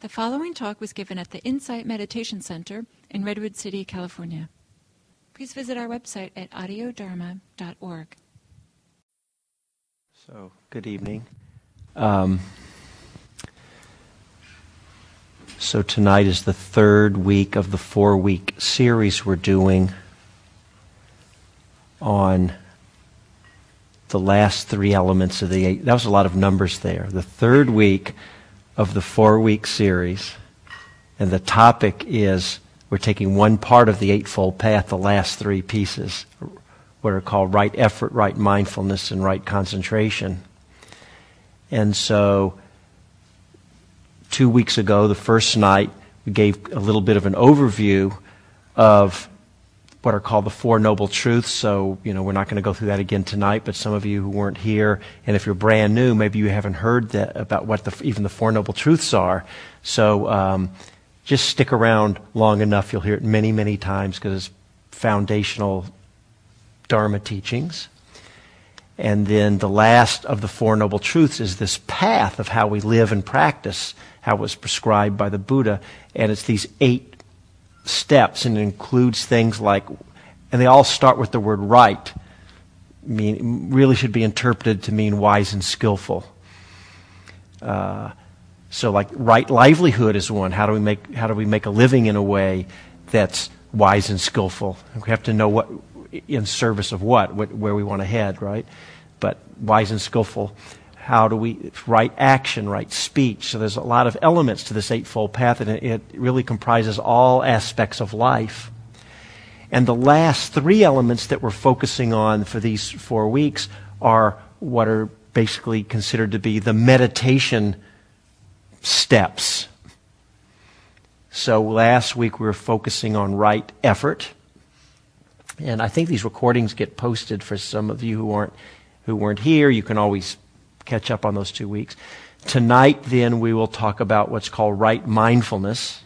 The following talk was given at the Insight Meditation Center in Redwood City, California. Please visit our website at audiodharma.org. So, good evening. Um, so, tonight is the third week of the four week series we're doing on the last three elements of the eight. That was a lot of numbers there. The third week of the four week series. And the topic is we're taking one part of the Eightfold Path, the last three pieces, what are called right effort, right mindfulness, and right concentration. And so, two weeks ago, the first night, we gave a little bit of an overview of what are called the Four Noble Truths. So, you know, we're not going to go through that again tonight, but some of you who weren't here, and if you're brand new, maybe you haven't heard that, about what the, even the Four Noble Truths are. So, um, just stick around long enough. You'll hear it many, many times because it's foundational Dharma teachings. And then the last of the Four Noble Truths is this path of how we live and practice, how it was prescribed by the Buddha. And it's these eight steps and includes things like, and they all start with the word right, mean, really should be interpreted to mean wise and skillful. Uh, so, like right livelihood is one. How do we make how do we make a living in a way that's wise and skillful? We have to know what in service of what, what where we want to head, right? But wise and skillful how do we right action, right speech. So there's a lot of elements to this Eightfold Path, and it, it really comprises all aspects of life. And the last three elements that we're focusing on for these four weeks are what are basically considered to be the meditation steps. So last week we were focusing on right effort. And I think these recordings get posted for some of you who aren't who weren't here. You can always catch up on those two weeks. Tonight, then, we will talk about what's called right mindfulness.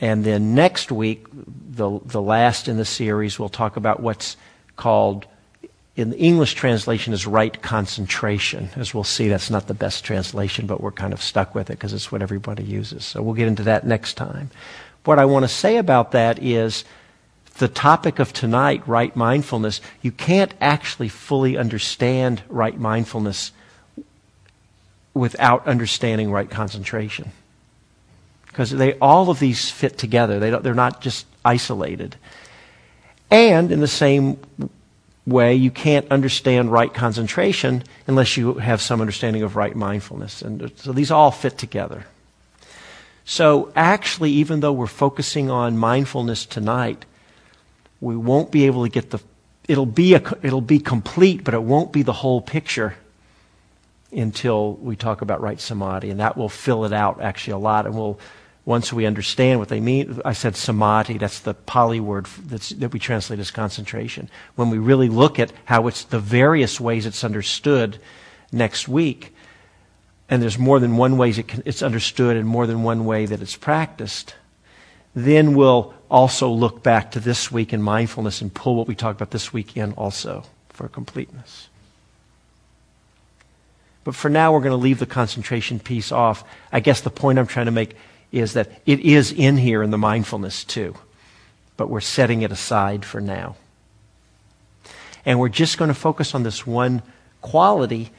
And then next week, the, the last in the series, we'll talk about what's called, in the English translation, is right concentration. As we'll see, that's not the best translation, but we're kind of stuck with it because it's what everybody uses. So we'll get into that next time. What I want to say about that is the topic of tonight, right mindfulness, you can't actually fully understand right mindfulness without understanding right concentration. Because they, all of these fit together. They they're not just isolated. And in the same way, you can't understand right concentration unless you have some understanding of right mindfulness. And so these all fit together. So actually, even though we're focusing on mindfulness tonight, we won't be able to get the it'll be a, it'll be complete but it won't be the whole picture until we talk about right samadhi. And that will fill it out actually a lot. And we'll once we understand what they mean i said samadhi that's the pali word that we translate as concentration. When we really look at how it's the various ways it's understood next week and there's more than one way it can, it's understood and more than one way that it's practiced then we'll also look back to this week in mindfulness and pull what we talked about this week in also for completeness. But for now, we're going to leave the concentration piece off. I guess the point I'm trying to make is that it is in here in the mindfulness too, but we're setting it aside for now. And we're just going to focus on this one quality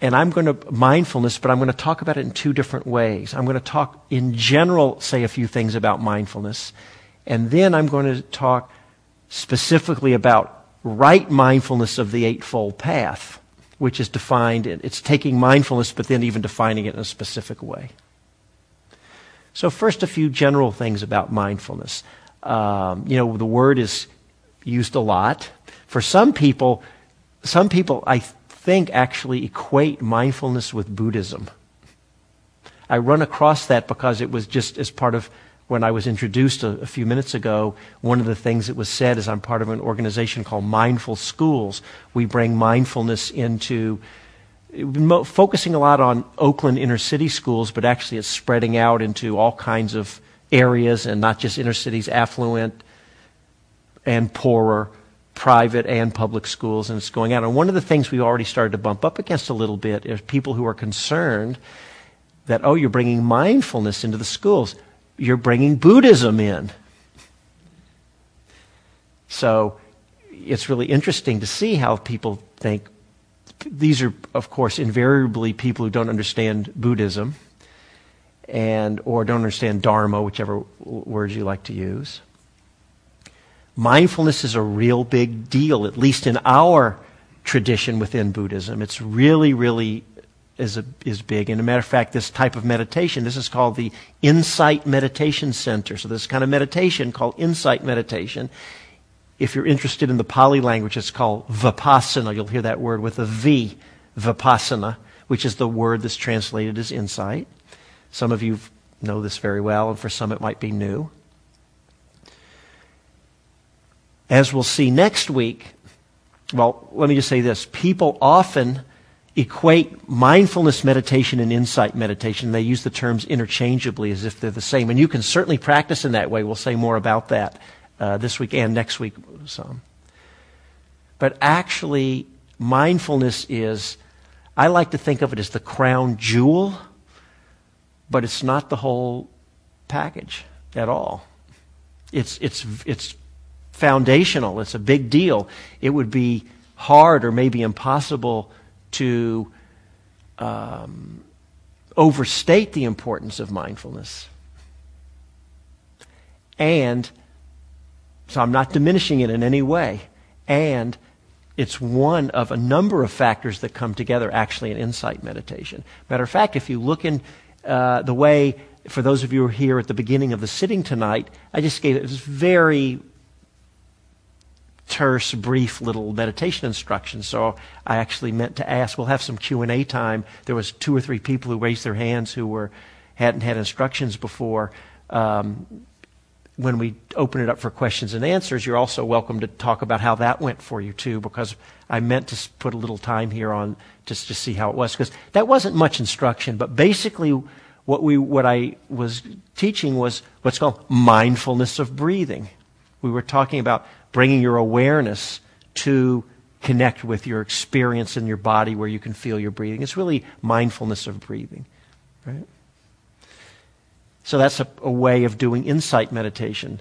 and I'm going to mindfulness, but I'm going to talk about it in two different ways. I'm going to talk in general, say a few things about mindfulness, and then I'm going to talk specifically about right mindfulness of the Eightfold Path, which is defined, it's taking mindfulness, but then even defining it in a specific way. So, first, a few general things about mindfulness. Um, you know, the word is used a lot. For some people, some people, I think, actually equate mindfulness with Buddhism. I run across that because it was just as part of when I was introduced a, a, few minutes ago, one of the things that was said is I'm part of an organization called Mindful Schools. We bring mindfulness into focusing a lot on Oakland inner city schools, but actually it's spreading out into all kinds of areas and not just inner cities, affluent and poorer private and public schools, and it's going out. And one of the things we've already started to bump up against a little bit is people who are concerned that, oh, you're bringing mindfulness into the schools. You're bringing Buddhism in. So it's really interesting to see how people think. These are, of course, invariably people who don't understand Buddhism and or don't understand Dharma, whichever words you like to use. Mindfulness is a real big deal, at least in our tradition within Buddhism. It's really, really is, a, is big. And a matter of fact, this type of meditation, this is called the Insight Meditation Center. So this kind of meditation called Insight Meditation. If you're interested in the Pali language, it's called Vipassana. You'll hear that word with a V, Vipassana, which is the word that's translated as insight. Some of you know this very well, and for some it might be new. As we'll see next week, well, let me just say this. People often equate mindfulness meditation and insight meditation. They use the terms interchangeably as if they're the same. And you can certainly practice in that way. We'll say more about that uh, this week and next week some. But actually, mindfulness is, I like to think of it as the crown jewel, but it's not the whole package at all. It's, it's, it's foundational. It's a big deal. It would be hard or maybe impossible to um, overstate the importance of mindfulness. And so I'm not diminishing it in any way. And it's one of a number of factors that come together actually in insight meditation. Matter of fact, if you look in uh, the way, for those of you who are here at the beginning of the sitting tonight, I just gave it this very terse, brief little meditation instruction. So I actually meant to ask. We'll have some Q and A time. There was two or three people who raised their hands who were hadn't had instructions before. Um, when we open it up for questions and answers, you're also welcome to talk about how that went for you too, because I meant to put a little time here on just to see how it was, because that wasn't much instruction, but basically what we what I was teaching was what's called mindfulness of breathing. We were talking about bringing your awareness to connect with your experience in your body where you can feel your breathing. It's really mindfulness of breathing, right? So that's a, a way of doing insight meditation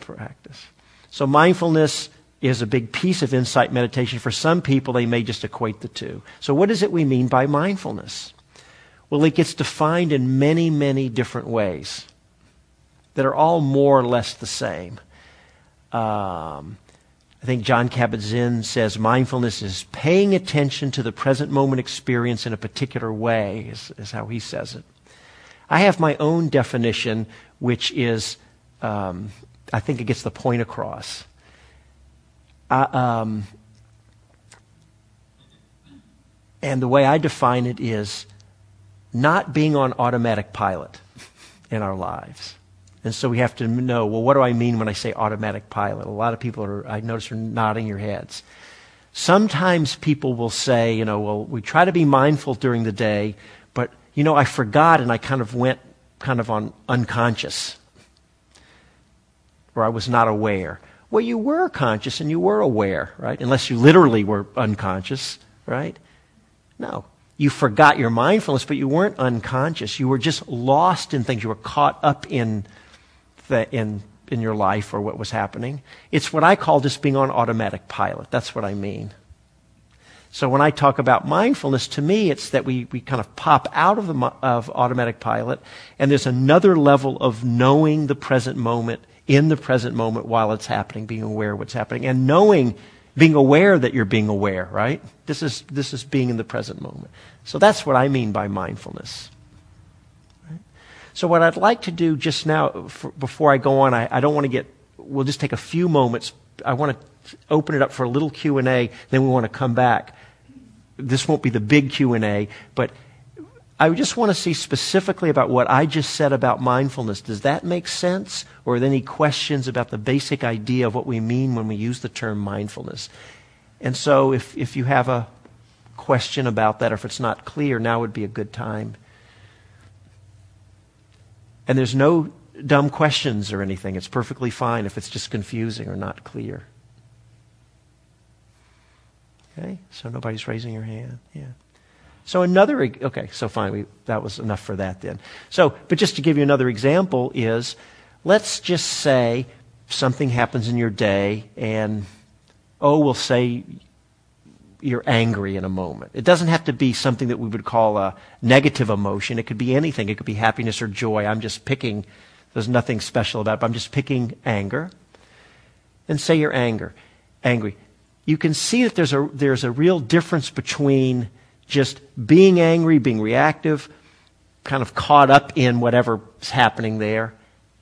practice. So mindfulness is a big piece of insight meditation. For some people, they may just equate the two. So what is it we mean by mindfulness? Well, it gets defined in many, many different ways that are all more or less the same. Um, I think Jon Kabat-Zinn says mindfulness is paying attention to the present moment experience in a particular way, is, is how he says it. I have my own definition, which is, um, I think it gets the point across. Uh, um, and the way I define it is not being on automatic pilot in our lives. And so we have to know, well, what do I mean when I say automatic pilot? A lot of people are, I notice, are nodding your heads. Sometimes people will say, you know, well, we try to be mindful during the day, but, you know, I forgot and I kind of went kind of on unconscious, or I was not aware. Well, you were conscious and you were aware, right? Unless you literally were unconscious, right? No. You forgot your mindfulness, but you weren't unconscious. You were just lost in things. You were caught up in in, in your life or what was happening. It's what I call just being on automatic pilot. That's what I mean. So when I talk about mindfulness, to me, it's that we, we kind of pop out of, the, of automatic pilot, and there's another level of knowing the present moment in the present moment while it's happening, being aware of what's happening, and knowing, being aware that you're being aware, right? This is, this is being in the present moment. So that's what I mean by mindfulness. So what I'd like to do just now, for, before I go on, I, I don't want to get. We'll just take a few moments. I want to open it up for a little Q and A. Then we want to come back. This won't be the big Q and A, but I just want to see specifically about what I just said about mindfulness. Does that make sense? Or are there any questions about the basic idea of what we mean when we use the term mindfulness? And so if, if you have a question about that, or if it's not clear, now would be a good time and there's no dumb questions or anything. It's perfectly fine if it's just confusing or not clear. Okay? So nobody's raising your hand. Yeah. So another, okay, so fine, we, that was enough for that then. So, but just to give you another example is, let's just say something happens in your day and, oh, we'll say you're angry in a moment. It doesn't have to be something that we would call a negative emotion. It could be anything. It could be happiness or joy. I'm just picking, there's nothing special about it, but I'm just picking anger. And say you're anger, angry. You can see that there's a, there's a real difference between just being angry, being reactive, kind of caught up in whatever's happening there,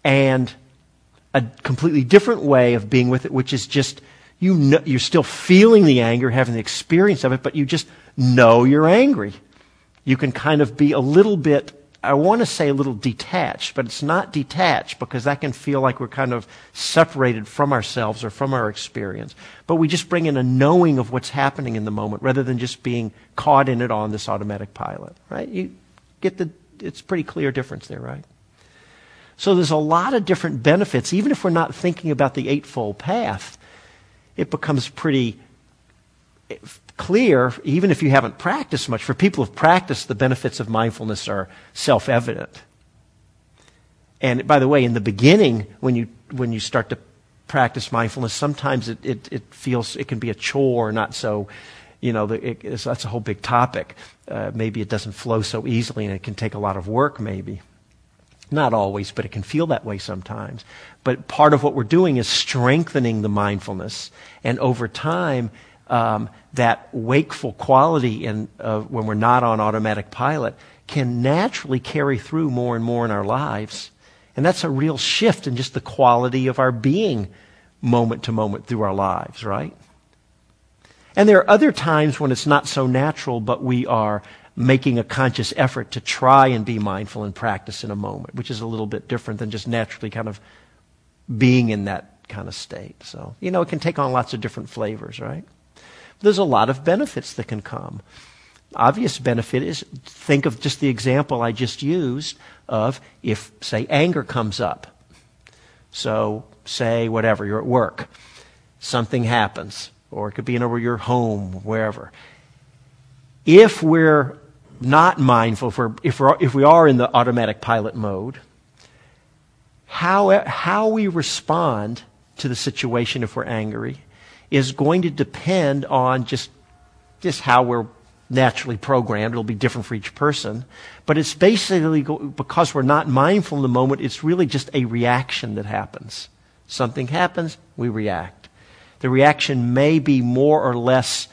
and a completely different way of being with it, which is just you know, you're still feeling the anger, having the experience of it, but you just know you're angry. You can kind of be a little bit, I want to say a little detached, but it's not detached because that can feel like we're kind of separated from ourselves or from our experience. But we just bring in a knowing of what's happening in the moment rather than just being caught in it on this automatic pilot, right? You get the, it's pretty clear difference there, right? So there's a lot of different benefits, even if we're not thinking about the Eightfold Path it becomes pretty clear, even if you haven't practiced much. For people who've practiced, the benefits of mindfulness are self evident. And by the way, in the beginning, when you, when you start to practice mindfulness, sometimes it, it, it feels it can be a chore, not so, you know, it, that's a whole big topic. Uh, maybe it doesn't flow so easily and it can take a lot of work, maybe. Not always, but it can feel that way sometimes. But part of what we're doing is strengthening the mindfulness. And over time, um, that wakeful quality in, uh, when we're not on automatic pilot can naturally carry through more and more in our lives. And that's a real shift in just the quality of our being moment to moment through our lives, right? And there are other times when it's not so natural, but we are making a conscious effort to try and be mindful and practice in a moment, which is a little bit different than just naturally kind of being in that kind of state. So, you know, it can take on lots of different flavors, right? There's a lot of benefits that can come. Obvious benefit is think of just the example I just used of if, say, anger comes up. So, say, whatever, you're at work, something happens, or it could be in your home, wherever. If we're not mindful, if, we're, if, we're, if we are in the automatic pilot mode, how, how we respond to the situation if we're angry is going to depend on just, just how we're naturally programmed. It'll be different for each person. But it's basically, because we're not mindful in the moment, it's really just a reaction that happens. Something happens, we react. The reaction may be more or less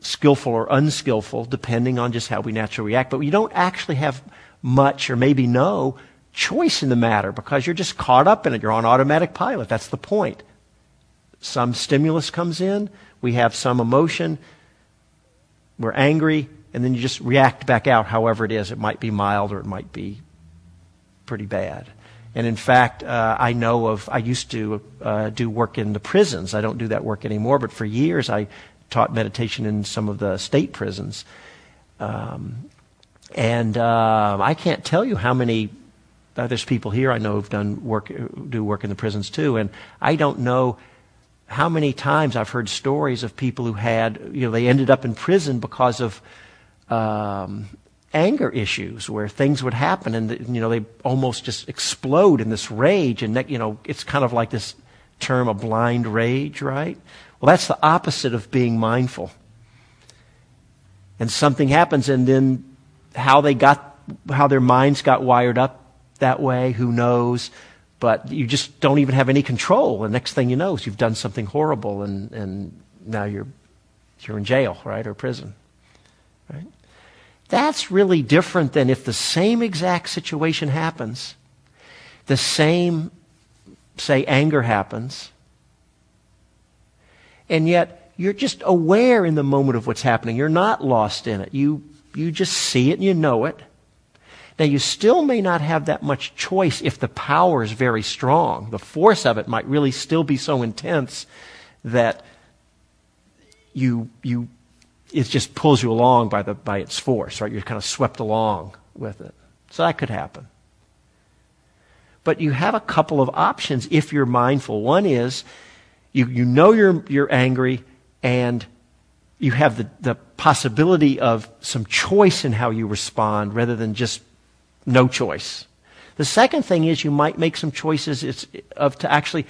skillful or unskillful, depending on just how we naturally react. But you don't actually have much or maybe no choice in the matter because you're just caught up in it. You're on automatic pilot. That's the point. Some stimulus comes in, we have some emotion, we're angry, and then you just react back out however it is. It might be mild or it might be pretty bad. And in fact, uh, I know of, I used to uh, do work in the prisons. I don't do that work anymore, but for years I taught meditation in some of the state prisons. Um, and uh, I can't tell you how many. Uh, there's people here I know who've done work, do work in the prisons too, and I don't know how many times I've heard stories of people who had, you know, they ended up in prison because of um, anger issues, where things would happen, and you know they almost just explode in this rage, and you know it's kind of like this term, a blind rage, right? Well, that's the opposite of being mindful. And something happens, and then how they got, how their minds got wired up that way, who knows? But you just don't even have any control. The next thing you know is you've done something horrible, and, and now you're, you're in jail, right, or prison, right? That's really different than if the same exact situation happens, the same, say, anger happens, and yet you're just aware in the moment of what's happening. You're not lost in it. You, you just see it and you know it. Now, you still may not have that much choice if the power is very strong. The force of it might really still be so intense that you, you, it just pulls you along by, the, by its force, right? You're kind of swept along with it. So that could happen. But you have a couple of options if you're mindful. One is you, you know you're, you're angry and you have the, the possibility of some choice in how you respond rather than just no choice. The second thing is you might make some choices of to actually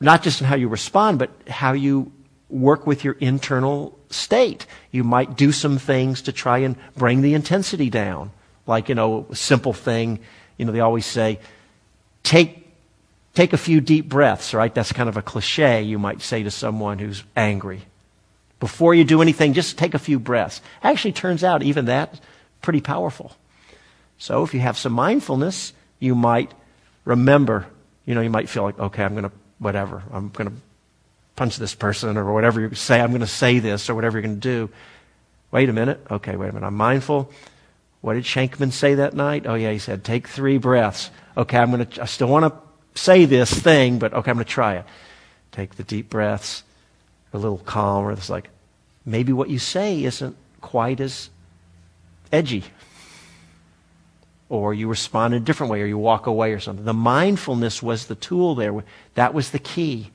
not just in how you respond, but how you work with your internal state. You might do some things to try and bring the intensity down. Like, you know, a simple thing, you know, they always say, take, take a few deep breaths, right? That's kind of a cliche you might say to someone who's angry. Before you do anything, just take a few breaths. Actually, turns out even that pretty powerful. So if you have some mindfulness, you might remember, you know, you might feel like, okay, I'm going to, whatever, I'm going to punch this person or whatever you say, I'm going to say this or whatever you're going to do. Wait a minute. Okay, wait a minute. I'm mindful. What did Shankman say that night? Oh, yeah, he said, take three breaths. Okay, I'm going to, I still want to say this thing, but okay, I'm going to try it. Take the deep breaths, a little calmer. It's like, maybe what you say isn't quite as edgy or you respond in a different way, or you walk away or something. The mindfulness was the tool there. That was the key.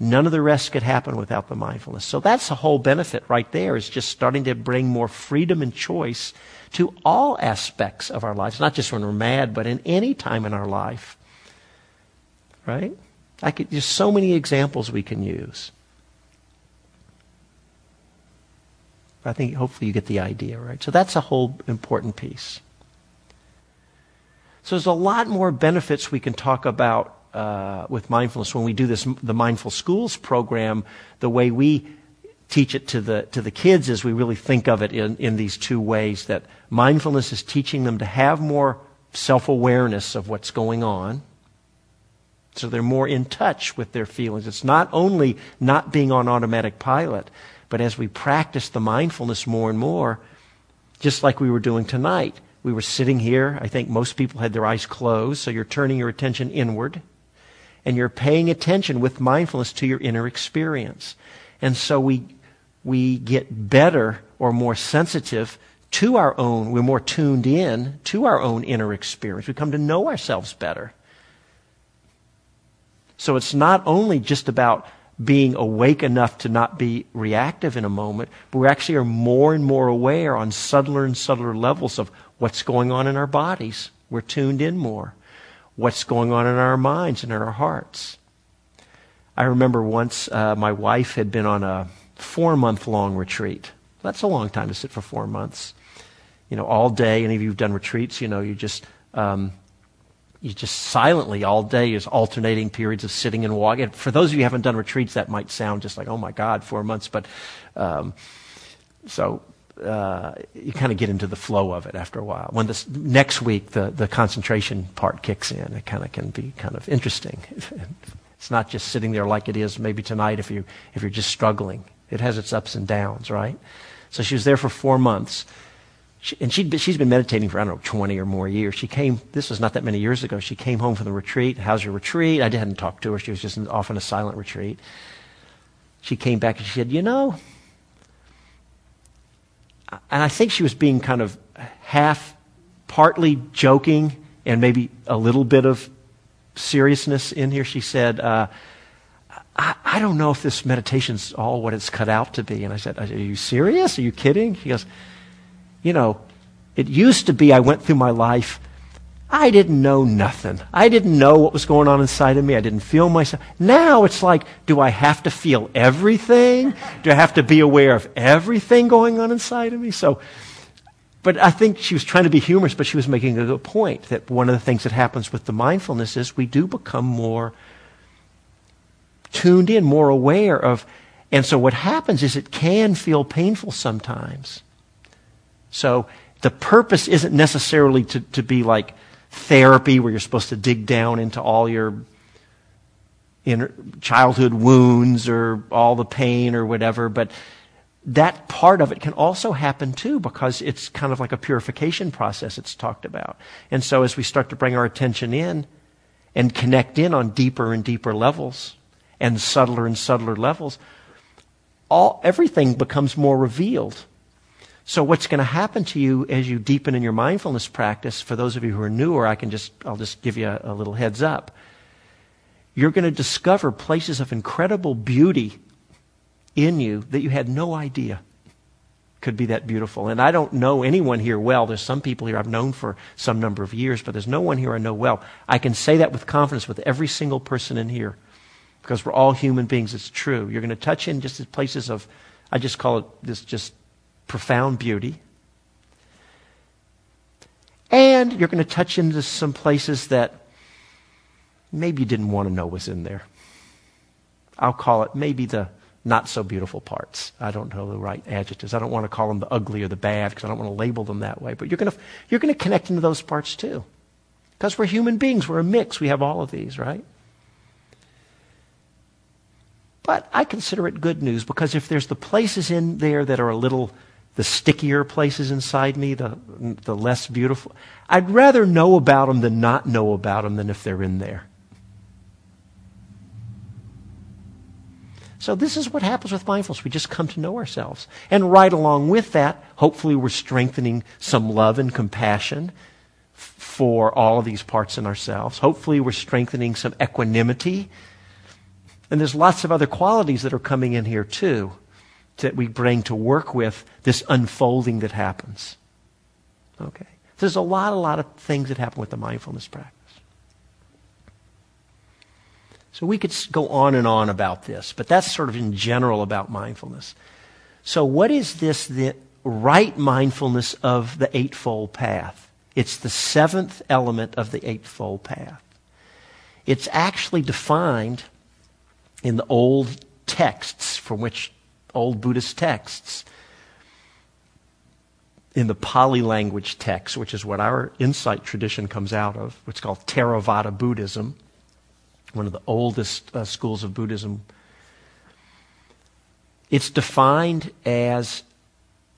None of the rest could happen without the mindfulness. So that's the whole benefit right there is just starting to bring more freedom and choice to all aspects of our lives, not just when we're mad, but in any time in our life. Right? I could, there's so many examples we can use. I think hopefully you get the idea, right? So that's a whole important piece. So there's a lot more benefits we can talk about uh, with mindfulness when we do this, the Mindful Schools program. The way we teach it to the to the kids is we really think of it in, in these two ways. That mindfulness is teaching them to have more self awareness of what's going on. So they're more in touch with their feelings. It's not only not being on automatic pilot, but as we practice the mindfulness more and more, just like we were doing tonight, we were sitting here. I think most people had their eyes closed, so you're turning your attention inward and you're paying attention with mindfulness to your inner experience. And so we, we get better or more sensitive to our own, we're more tuned in to our own inner experience. We come to know ourselves better. So it's not only just about being awake enough to not be reactive in a moment, but we actually are more and more aware on subtler and subtler levels of what's going on in our bodies. We're tuned in more. What's going on in our minds and in our hearts. I remember once uh, my wife had been on a four month long retreat. That's a long time to sit for four months. You know, all day. Any of you have done retreats, you know, you just um, you just silently all day is alternating periods of sitting and walking. For those of you who haven't done retreats, that might sound just like, oh my God, four months. But um, so uh, you kind of get into the flow of it after a while. When this next week the, the concentration part kicks in, it kind of can be kind of interesting. it's not just sitting there like it is maybe tonight if you if you're just struggling. It has its ups and downs, right? So she was there for four months. She, and she she's been meditating for, I don't know, 20 or more years. She came, this was not that many years ago. She came home from the retreat. How's your retreat? I hadn't talked to her. She was just off on a silent retreat. She came back and she said, You know, and I think she was being kind of half, partly joking and maybe a little bit of seriousness in here. She said, uh, I, I, don't know if this meditation's all what it's cut out to be. And I said, Are you serious? Are you kidding? She goes, you know, it used to be I went through my life. I didn't know nothing. I didn't know what was going on inside of me. I didn't feel myself. Now it's like, do I have to feel everything? Do I have to be aware of everything going on inside of me? So, but I think she was trying to be humorous, but she was making a good point that one of the things that happens with the mindfulness is we do become more tuned in, more aware of, and so what happens is it can feel painful sometimes. So the purpose isn't necessarily to, to be like therapy where you're supposed to dig down into all your inner childhood wounds or all the pain or whatever, but that part of it can also happen too because it's kind of like a purification process it's talked about. And so as we start to bring our attention in and connect in on deeper and deeper levels and subtler and subtler levels, all, everything becomes more revealed. So what's going to happen to you as you deepen in your mindfulness practice, for those of you who are newer, I can just, I'll just give you a, a little heads up. You're going to discover places of incredible beauty in you that you had no idea. could be that beautiful. And I don't know anyone here well. There's some people here I've known for some number of years, but there's no one here I know well. I can say that with confidence with every single person in here because we're all human beings. It's true. You're going to touch in just places of, I just call it this just profound beauty. And you're going to touch into some places that maybe you didn't want to know was in there. I'll call it maybe the not so beautiful parts. I don't know the right adjectives. I don't want to call them the ugly or the bad because I don't want to label them that way. But you're going to, you're going to connect into those parts too. Because we're human beings. We're a mix. We have all of these, right? But I consider it good news because if there's the places in there that are a little, the stickier places inside me, the, the less beautiful, I'd rather know about them than not know about them than if they're in there. So this is what happens with mindfulness. We just come to know ourselves. And right along with that, hopefully we're strengthening some love and compassion for all of these parts in ourselves. Hopefully we're strengthening some equanimity. And there's lots of other qualities that are coming in here too that we bring to work with this unfolding that happens. Okay. There's a lot, a lot of things that happen with the mindfulness practice. So we could go on and on about this, but that's sort of in general about mindfulness. So, what is this, the right mindfulness of the Eightfold Path? It's the seventh element of the Eightfold Path. It's actually defined in the old texts from which old Buddhist texts. In the Pali language text, which is what our insight tradition comes out of, what's called Theravada Buddhism one of the oldest uh, schools of Buddhism. It's defined as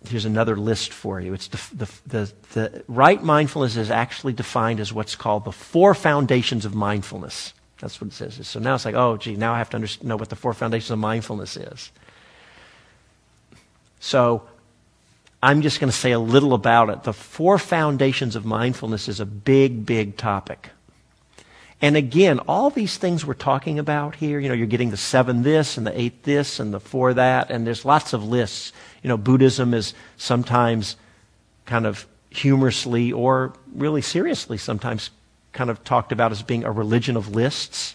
here's another list for you. It's the, the, the, the, right mindfulness is actually defined as what's called the four foundations of mindfulness. That's what it says. So now it's like, oh, gee, now I have to know what the four foundations of mindfulness is. So I'm just going to say a little about it. The four foundations of mindfulness is a big, big topic. And again, all these things we're talking about here, you know, you're getting the seven this and the eight this and the four that, and there's lots of lists. You know, Buddhism is sometimes kind of humorously or really seriously sometimes kind of talked about as being a religion of lists.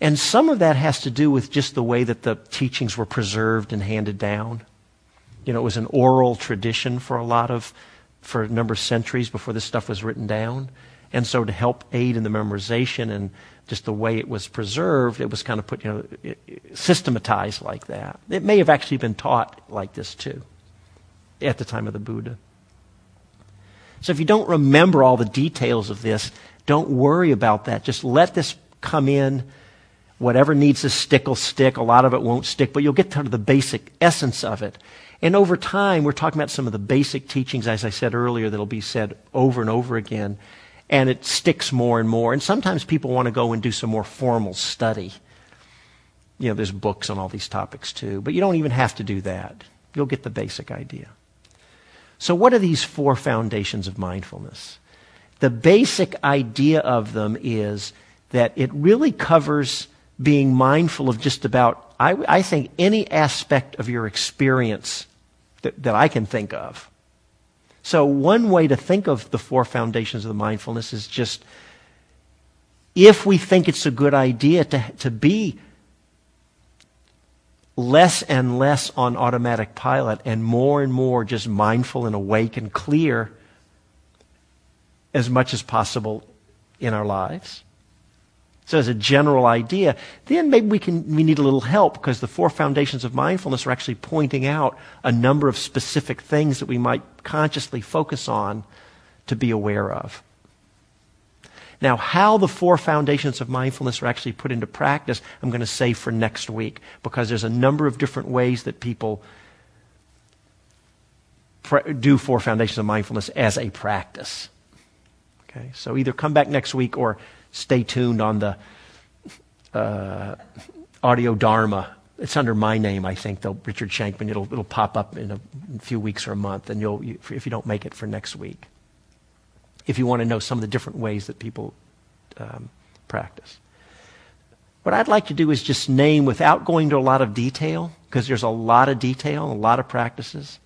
And some of that has to do with just the way that the teachings were preserved and handed down. You know, it was an oral tradition for a lot of, for a number of centuries before this stuff was written down. And so to help aid in the memorization and just the way it was preserved, it was kind of put, you know, systematized like that. It may have actually been taught like this too at the time of the Buddha. So if you don't remember all the details of this, don't worry about that. Just let this come in. Whatever needs to stick will stick. A lot of it won't stick, but you'll get to the basic essence of it. And over time, we're talking about some of the basic teachings, as I said earlier, that'll be said over and over again and it sticks more and more. And sometimes people want to go and do some more formal study. You know, there's books on all these topics too, but you don't even have to do that. You'll get the basic idea. So, what are these four foundations of mindfulness? The basic idea of them is that it really covers being mindful of just about, I, I think, any aspect of your experience that, that I can think of. So, one way to think of the four foundations of the mindfulness is just if we think it's a good idea to, to be less and less on automatic pilot and more and more just mindful and awake and clear as much as possible in our lives. So as a general idea, then maybe we can we need a little help because the four foundations of mindfulness are actually pointing out a number of specific things that we might consciously focus on to be aware of. Now, how the four foundations of mindfulness are actually put into practice, I'm going to say for next week because there's a number of different ways that people do four foundations of mindfulness as a practice. Okay, so either come back next week or stay tuned on the uh, audio Dharma. It's under my name, I think, though, Richard Shankman. It'll, it'll pop up in a, few weeks or a month, and you'll, you, if you don't make it for next week. If you want to know some of the different ways that people um, practice. What I'd like to do is just name without going to a lot of detail, because there's a lot of detail, a lot of practices.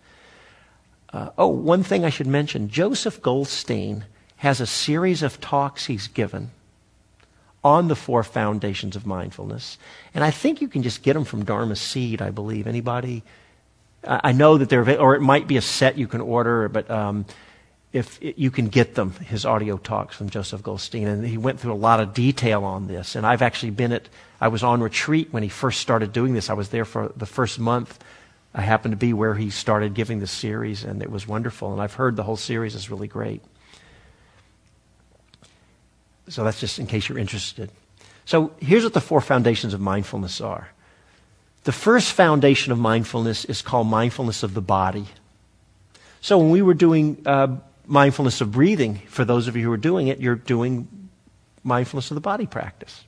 Uh, oh, one thing I should mention Joseph Goldstein has a series of talks he's given on the four foundations of mindfulness. And I think you can just get them from Dharma Seed, I believe. Anybody? I know that they're, or it might be a set you can order, but um, if it, you can get them, his audio talks from Joseph Goldstein. And he went through a lot of detail on this. And I've actually been at, I was on retreat when he first started doing this. I was there for the first month. I happened to be where he started giving the series, and it was wonderful. And I've heard the whole series is really great. So that's just in case you're interested. So here's what the four foundations of mindfulness are. The first foundation of mindfulness is called mindfulness of the body. So when we were doing uh, mindfulness of breathing, for those of you who are doing it, you're doing mindfulness of the body practice.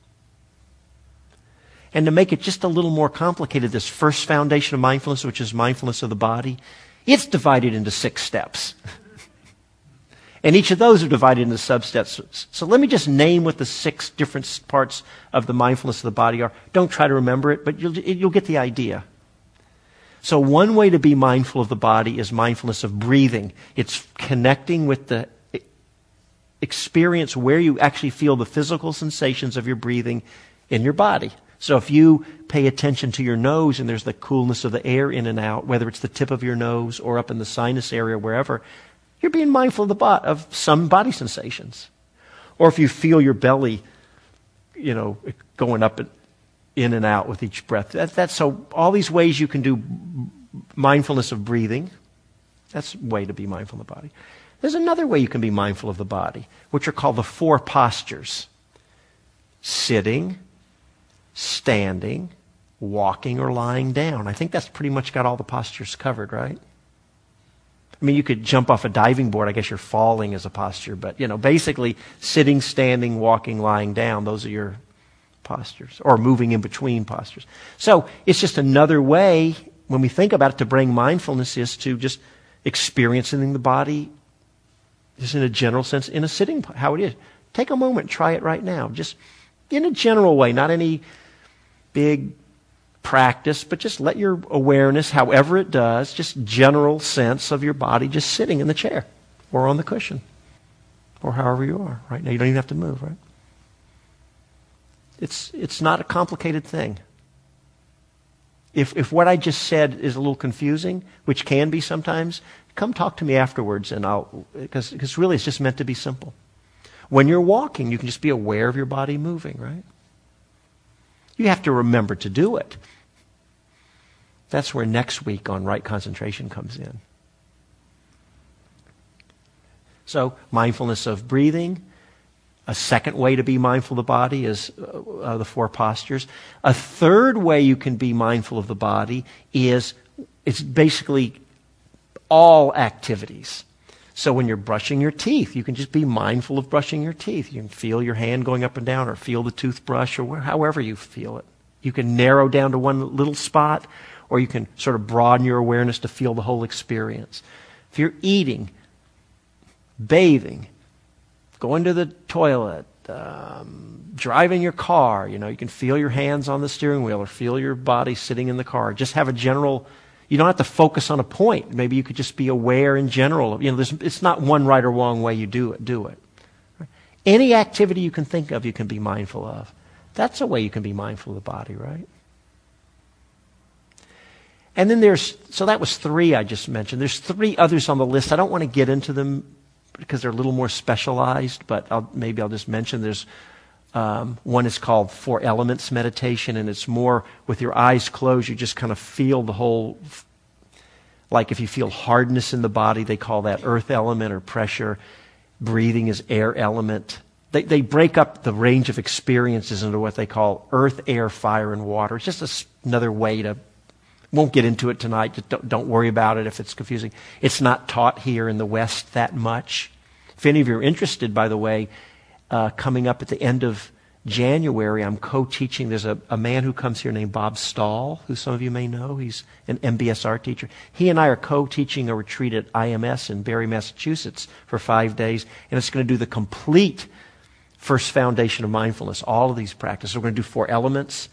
And to make it just a little more complicated, this first foundation of mindfulness, which is mindfulness of the body, it's divided into six steps. And each of those are divided into substeps. So let me just name what the six different parts of the mindfulness of the body are. Don't try to remember it, but you'll, you'll get the idea. So one way to be mindful of the body is mindfulness of breathing. It's connecting with the experience where you actually feel the physical sensations of your breathing in your body. So if you pay attention to your nose and there's the coolness of the air in and out, whether it's the tip of your nose or up in the sinus area, wherever, you're being mindful of, the bo- of some body sensations. Or if you feel your belly, you know, going up and in and out with each breath. That, that's so all these ways you can do mindfulness of breathing. That's a way to be mindful of the body. There's another way you can be mindful of the body, which are called the four postures sitting, standing, walking, or lying down. I think that's pretty much got all the postures covered, right? I mean, you could jump off a diving board. I guess you're falling as a posture, but you know, basically sitting, standing, walking, lying down. Those are your postures, or moving in between postures. So it's just another way when we think about it to bring mindfulness is to just experiencing the body, just in a general sense, in a sitting how it is. Take a moment, try it right now, just in a general way, not any big practice, but just let your awareness, however it does, just general sense of your body just sitting in the chair or on the cushion or however you are right now. You don't even have to move, right? It's, it's not a complicated thing. If, if what I just said is a little confusing, which can be sometimes, come talk to me afterwards and I'll, because really it's just meant to be simple. When you're walking, you can just be aware of your body moving, right? You have to remember to do it. That's where next week on right concentration comes in. So, mindfulness of breathing. A second way to be mindful of the body is uh, uh, the four postures. A third way you can be mindful of the body is it's basically all activities. So when you're brushing your teeth, you can just be mindful of brushing your teeth. You can feel your hand going up and down or feel the toothbrush or however you feel it. You can narrow down to one little spot or you can sort of broaden your awareness to feel the whole experience. If you're eating, bathing, going to the toilet, um, driving your car, you know, you can feel your hands on the steering wheel or feel your body sitting in the car. Just have a general, you don't have to focus on a point. Maybe you could just be aware in general. You know, it's not one right or wrong way you do it. Do it. Any activity you can think of, you can be mindful of. That's a way you can be mindful of the body, right? And then there's, so that was three I just mentioned. There's three others on the list. I don't want to get into them because they're a little more specialized, but I'll, maybe I'll just mention there's um, one is called Four Elements Meditation, and it's more with your eyes closed. You just kind of feel the whole, like if you feel hardness in the body, they call that earth element or pressure. Breathing is air element. They, they break up the range of experiences into what they call earth, air, fire, and water. It's just a, another way to won't get into it tonight. Just don't, don't worry about it if it's confusing. It's not taught here in the West that much. If any of you are interested, by the way, uh, coming up at the end of January, I'm co-teaching. There's a, a man who comes here named Bob Stahl, who some of you may know. He's an MBSR teacher. He and I are co-teaching a retreat at IMS in Barre, Massachusetts for five days, and it's going to do the complete First foundation of mindfulness, all of these practices. We're going to do four elements.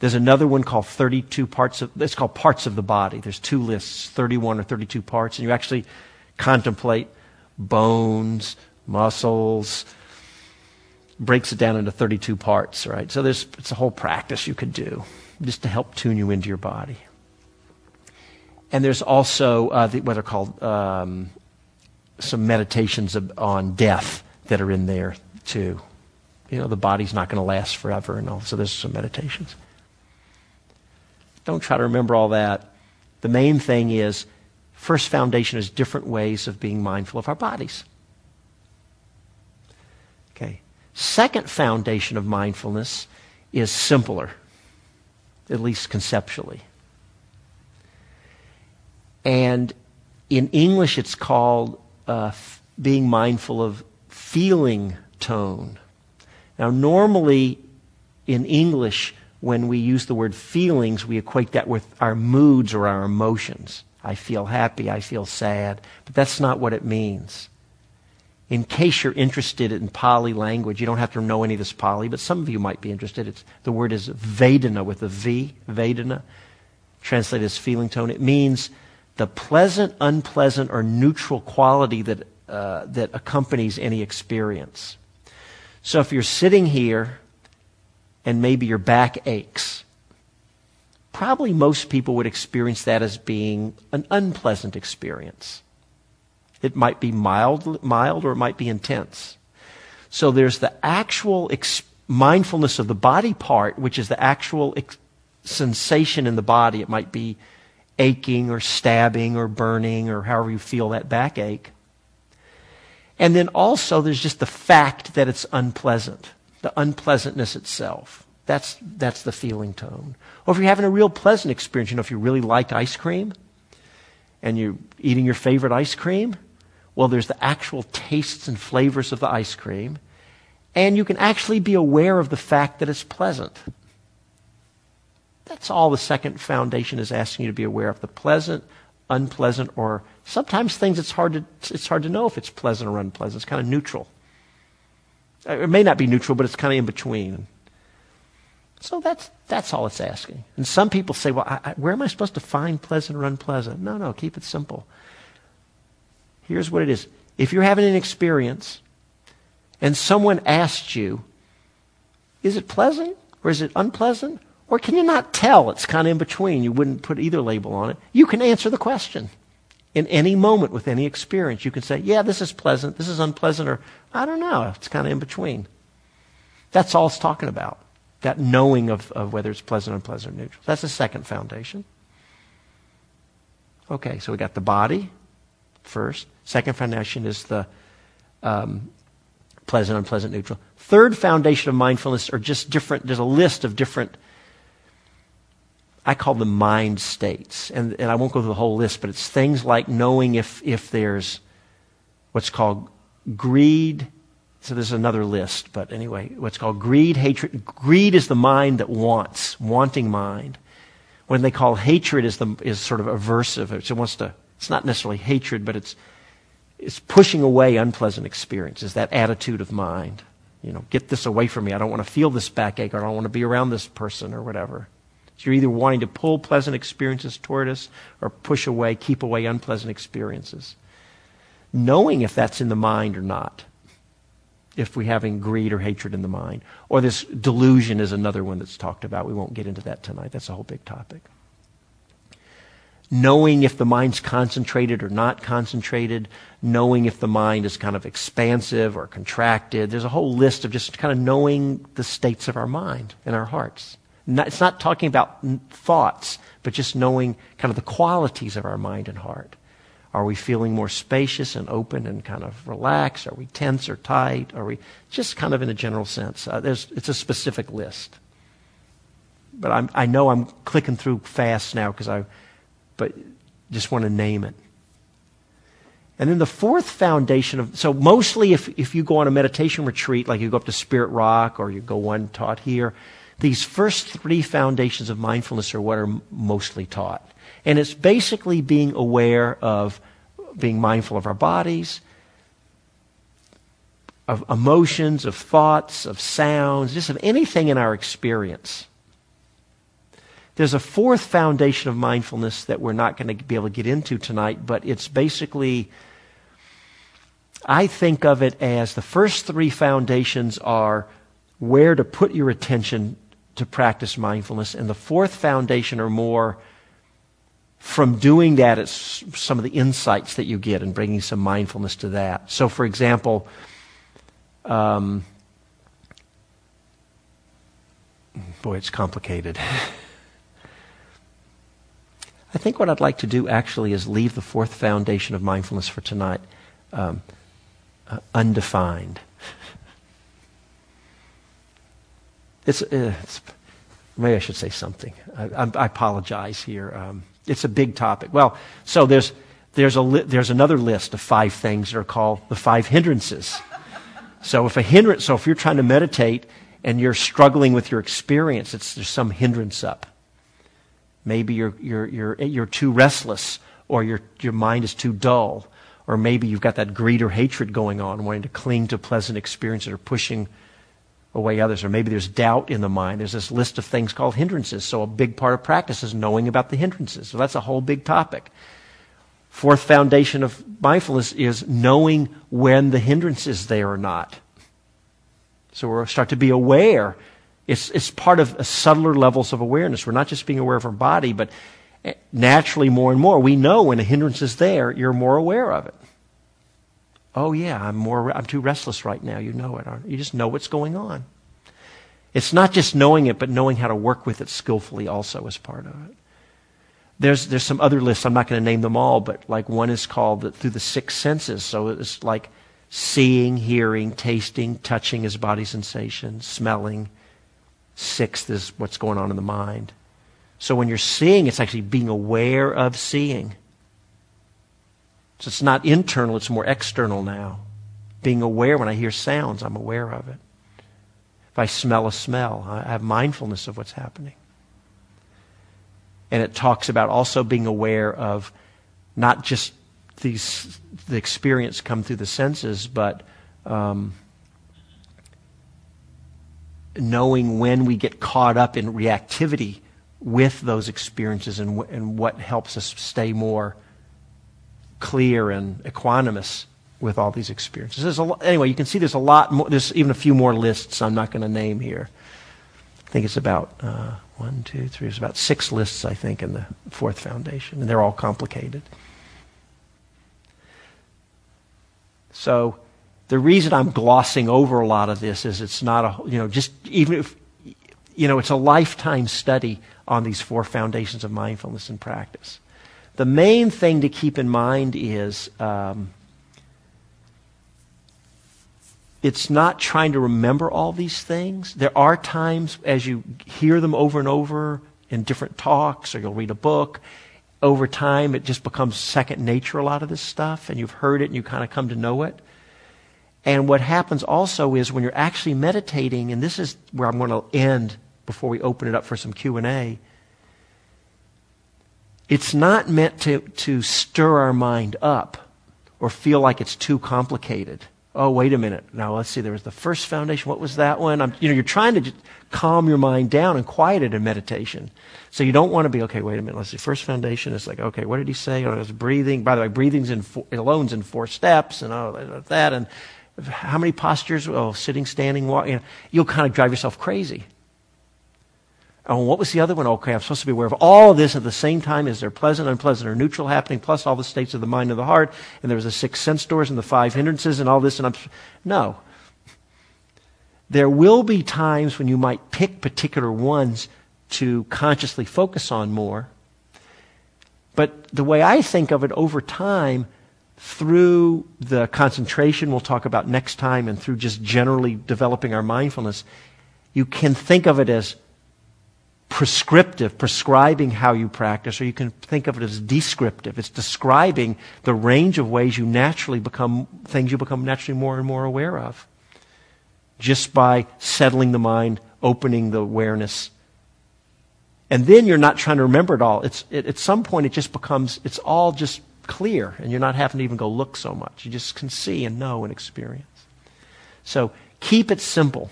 There's another one called 32 parts of, it's called parts of the body. There's two lists, 31 or 32 parts, and you actually contemplate bones, muscles, breaks it down into 32 parts, right? So there's, it's a whole practice you could do just to help tune you into your body. And there's also uh, the, what are called um, some meditations on death that are in there too. You know, the body's not going to last forever and all. So there's some meditations. Don't try to remember all that. The main thing is first foundation is different ways of being mindful of our bodies. Okay. Second foundation of mindfulness is simpler, at least conceptually. And in English, it's called uh, f- being mindful of feeling tone. Now, normally in English, when we use the word feelings, we equate that with our moods or our emotions. I feel happy, I feel sad, but that's not what it means. In case you're interested in Pali language, you don't have to know any of this Pali, but some of you might be interested. It's, the word is Vedana with a V, Vedana, translated as feeling tone. It means the pleasant, unpleasant, or neutral quality that, uh, that accompanies any experience. So if you're sitting here and maybe your back aches. Probably most people would experience that as being an unpleasant experience. It might be mild, mild or it might be intense. So there's the actual ex- mindfulness of the body part, which is the actual ex- sensation in the body. It might be aching or stabbing or burning or however you feel that backache. And then also there's just the fact that it's unpleasant the unpleasantness itself. That's, that's the feeling tone. Or if you're having a real pleasant experience, you know, if you really like ice cream and you're eating your favorite ice cream, well, there's the actual tastes and flavors of the ice cream. And you can actually be aware of the fact that it's pleasant. That's all the second foundation is asking you to be aware of the pleasant, unpleasant, or sometimes things it's hard to, it's hard to know if it's pleasant or unpleasant. It's kind of neutral. Uh, it may not be neutral, but it's kind of in between. So that's, that's all it's asking. And some people say, well, I, I, where am I supposed to find pleasant or unpleasant? No, no, keep it simple. Here's what it is. If you're having an experience and someone asks you, is it pleasant or is it unpleasant? Or can you not tell? It's kind of in between. You wouldn't put either label on it. You can answer the question in any moment with any experience. You can say, yeah, this is pleasant, this is unpleasant, or I don't know, it's kind of in between. That's all it's talking about. That knowing of, of whether it's pleasant, unpleasant, or neutral. That's the second foundation. Okay, so we got the body first. Second foundation is the um, pleasant, unpleasant, neutral. Third foundation of mindfulness are just different, there's a list of different I call them mind states. And, and I won't go through the whole list, but it's things like knowing if, if there's what's called greed. So there's another list, but anyway, what's called greed, hatred. Greed is the mind that wants, wanting mind. When they call hatred is, the, is sort of aversive. It wants to, it's not necessarily hatred, but it's, it's pushing away unpleasant experiences, that attitude of mind. You know, get this away from me. I don't want to feel this backache, or I don't want to be around this person, or whatever. So you're either wanting to pull pleasant experiences toward us or push away, keep away unpleasant experiences. Knowing if that's in the mind or not. If we're having greed or hatred in the mind. Or this delusion is another one that's talked about. We won't get into that tonight. That's a whole big topic. Knowing if the mind's concentrated or not concentrated. Knowing if the mind is kind of expansive or contracted. There's a whole list of just kind of knowing the states of our mind and our hearts. It's not talking about thoughts, but just knowing kind of the qualities of our mind and heart. Are we feeling more spacious and open and kind of relaxed? Are we tense or tight? Are we just kind of in a general sense? Uh, it's a specific list. But I'm, i know I'm clicking through fast now because I, but just want to name it. And then the fourth foundation of, so mostly if, if you go on a meditation retreat, like you go up to Spirit Rock or you go one taught here, these first three foundations of mindfulness are what are mostly taught. And it's basically being aware of being mindful of our bodies, of emotions, of thoughts, of sounds, just of anything in our experience. There's a fourth foundation of mindfulness that we're not going to be able to get into tonight, but it's basically, I think of it as the first three foundations are where to put your attention to practice mindfulness, and the fourth foundation are more from doing that, it's some of the insights that you get and bringing some mindfulness to that. So, for example, um, boy, it's complicated. I think what I'd like to do actually is leave the fourth foundation of mindfulness for tonight um, uh, undefined. It's, uh, it's, maybe I should say something. I, I, I apologize here. Um, it's a big topic. Well, so there's, there's, a li- there's another list of five things that are called the five hindrances. So if a hindrance, so if you're trying to meditate and you're struggling with your experience, it's, there's some hindrance up. Maybe you're, you're, you're, you're too restless or your, your mind is too dull. Or maybe you've got that greed or hatred going on, wanting to cling to pleasant experiences or pushing away others. Or maybe there's doubt in the mind. There's this list of things called hindrances. So a big part of practice is knowing about the hindrances. So that's a whole big topic. Fourth foundation of mindfulness is knowing when the hindrance is there or not. So we'll start to be aware. It's, it's part of subtler levels of awareness. We're not just being aware of our body, but eh, naturally more and more. We know when a hindrance is there, you're more aware of it. Oh yeah, I'm more, I'm too restless right now. You know it, aren't you? You just know what's going on. It's not just knowing it, but knowing how to work with it skillfully also is part of it. There's, there's some other lists. I'm not going to name them all, but like one is called the, through the six senses. So it's like seeing, hearing, tasting, touching his body sensations, smelling. Sixth is what's going on in the mind. So when you're seeing, it's actually being aware of seeing. So it's not internal, it's more external now. Being aware when I hear sounds, I'm aware of it. If I smell a smell, I have mindfulness of what's happening. And it talks about also being aware of not just these the experience come through the senses, but um, knowing when we get caught up in reactivity with those experiences and, and what helps us stay more clear and equanimous with all these experiences. A, anyway, you can see there's a lot more, there's even a few more lists I'm not going to name here. I think it's about uh, one, two, three, there's about six lists, I think, in the fourth foundation, and they're all complicated. So the reason I'm glossing over a lot of this is it's not a, you know, just even if, you know, it's a lifetime study on these four foundations of mindfulness and practice. The main thing to keep in mind is um, it's not trying to remember all these things. There are times as you hear them over and over in different talks or you'll read a book, over time it just becomes second nature, a lot of this stuff, and you've heard it and you kind of come to know it. And what happens also is when you're actually meditating, and this is where I'm going to end before we open it up for some Q&A, it's not meant to, to stir our mind up or feel like it's too complicated. Oh, wait a minute. Now let's see. There was the first foundation. What was that one? I'm, you know, you're trying to calm your mind down and quiet it in meditation. So you don't want to be okay. Wait a minute. Let's see. First foundation is like okay. What did he say? Oh, it was breathing. By the way, breathing's in four, alone's in four steps, and oh that and how many postures? Oh, sitting, standing, walking. You know, you'll kind of drive yourself crazy. Oh, what was the other one? Okay, I'm supposed to be aware of all of this at the same time. Is there pleasant, unpleasant, or neutral happening, plus all the states of the mind and the heart? And there was the six sense doors and the five hindrances and all this. And I'm no. There will be times when you might pick particular ones to consciously focus on more. But the way I think of it over time, through the concentration we'll talk about next time, and through just generally developing our mindfulness, you can think of it as prescriptive, prescribing how you practice, or you can think of it as descriptive. It's describing the range of ways you naturally become, things you become naturally more and more aware of. Just by settling the mind, opening the awareness. And then you're not trying to remember it all. It's, it, at some point, it just becomes, it's all just clear, and you're not having to even go look so much. You just can see and know and experience. So keep it simple.